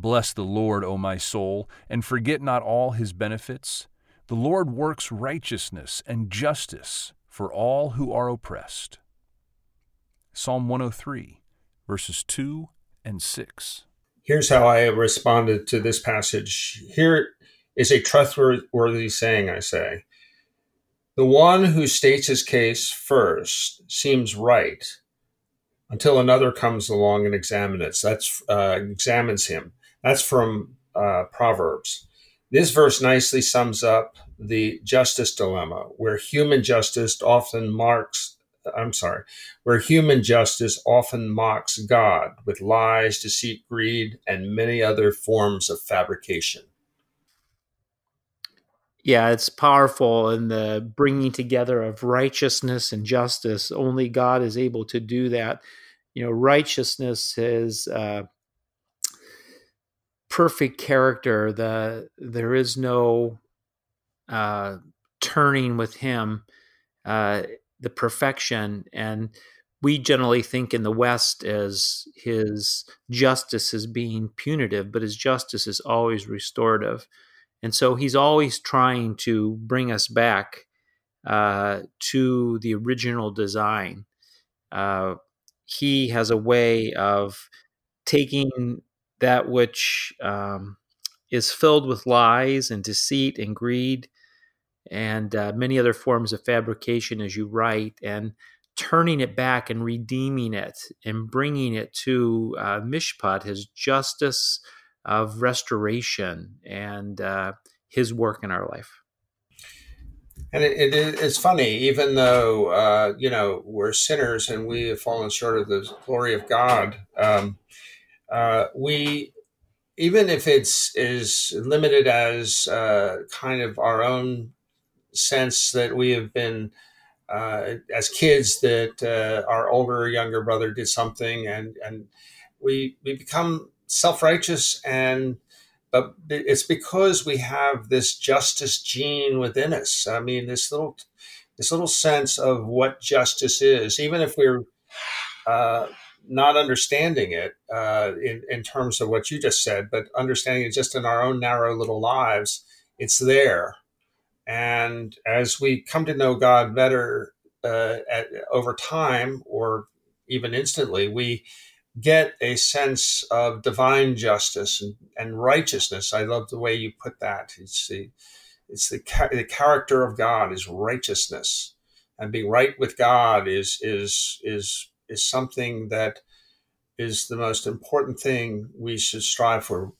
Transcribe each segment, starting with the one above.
Bless the Lord, O my soul, and forget not all his benefits. The Lord works righteousness and justice for all who are oppressed. Psalm 103, verses 2 and 6. Here's how I have responded to this passage. Here is a trustworthy saying, I say. The one who states his case first seems right until another comes along and examines it. That's uh, examines him. That's from uh, Proverbs. This verse nicely sums up the justice dilemma, where human justice often marks, I'm sorry, where human justice often mocks God with lies, deceit, greed, and many other forms of fabrication. Yeah, it's powerful in the bringing together of righteousness and justice. Only God is able to do that. You know, righteousness is uh, perfect character. The there is no uh, turning with Him. Uh, the perfection and we generally think in the West as his justice is being punitive, but his justice is always restorative. And so he's always trying to bring us back uh, to the original design. Uh, he has a way of taking that which um, is filled with lies and deceit and greed and uh, many other forms of fabrication, as you write, and turning it back and redeeming it and bringing it to uh, Mishpat, his justice of restoration and uh, his work in our life. And it, it, it's funny, even though uh, you know we're sinners and we have fallen short of the glory of God, um, uh, we even if it's is limited as uh, kind of our own sense that we have been uh, as kids that uh, our older or younger brother did something and and we we become self-righteous and but it's because we have this justice gene within us. I mean this little this little sense of what justice is even if we're uh, not understanding it uh, in, in terms of what you just said but understanding it just in our own narrow little lives it's there and as we come to know god better uh, at, over time or even instantly we get a sense of divine justice and, and righteousness. I love the way you put that. It's the it's the, the character of God is righteousness, and being right with God is is is is something that is the most important thing we should strive for.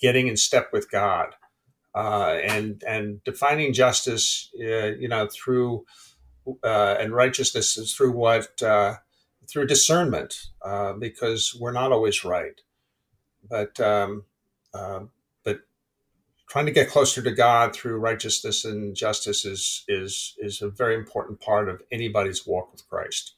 Getting in step with God, uh, and and defining justice, uh, you know, through uh, and righteousness is through what uh, through discernment uh, because we're not always right. But um, uh, but trying to get closer to God through righteousness and justice is is is a very important part of anybody's walk with Christ.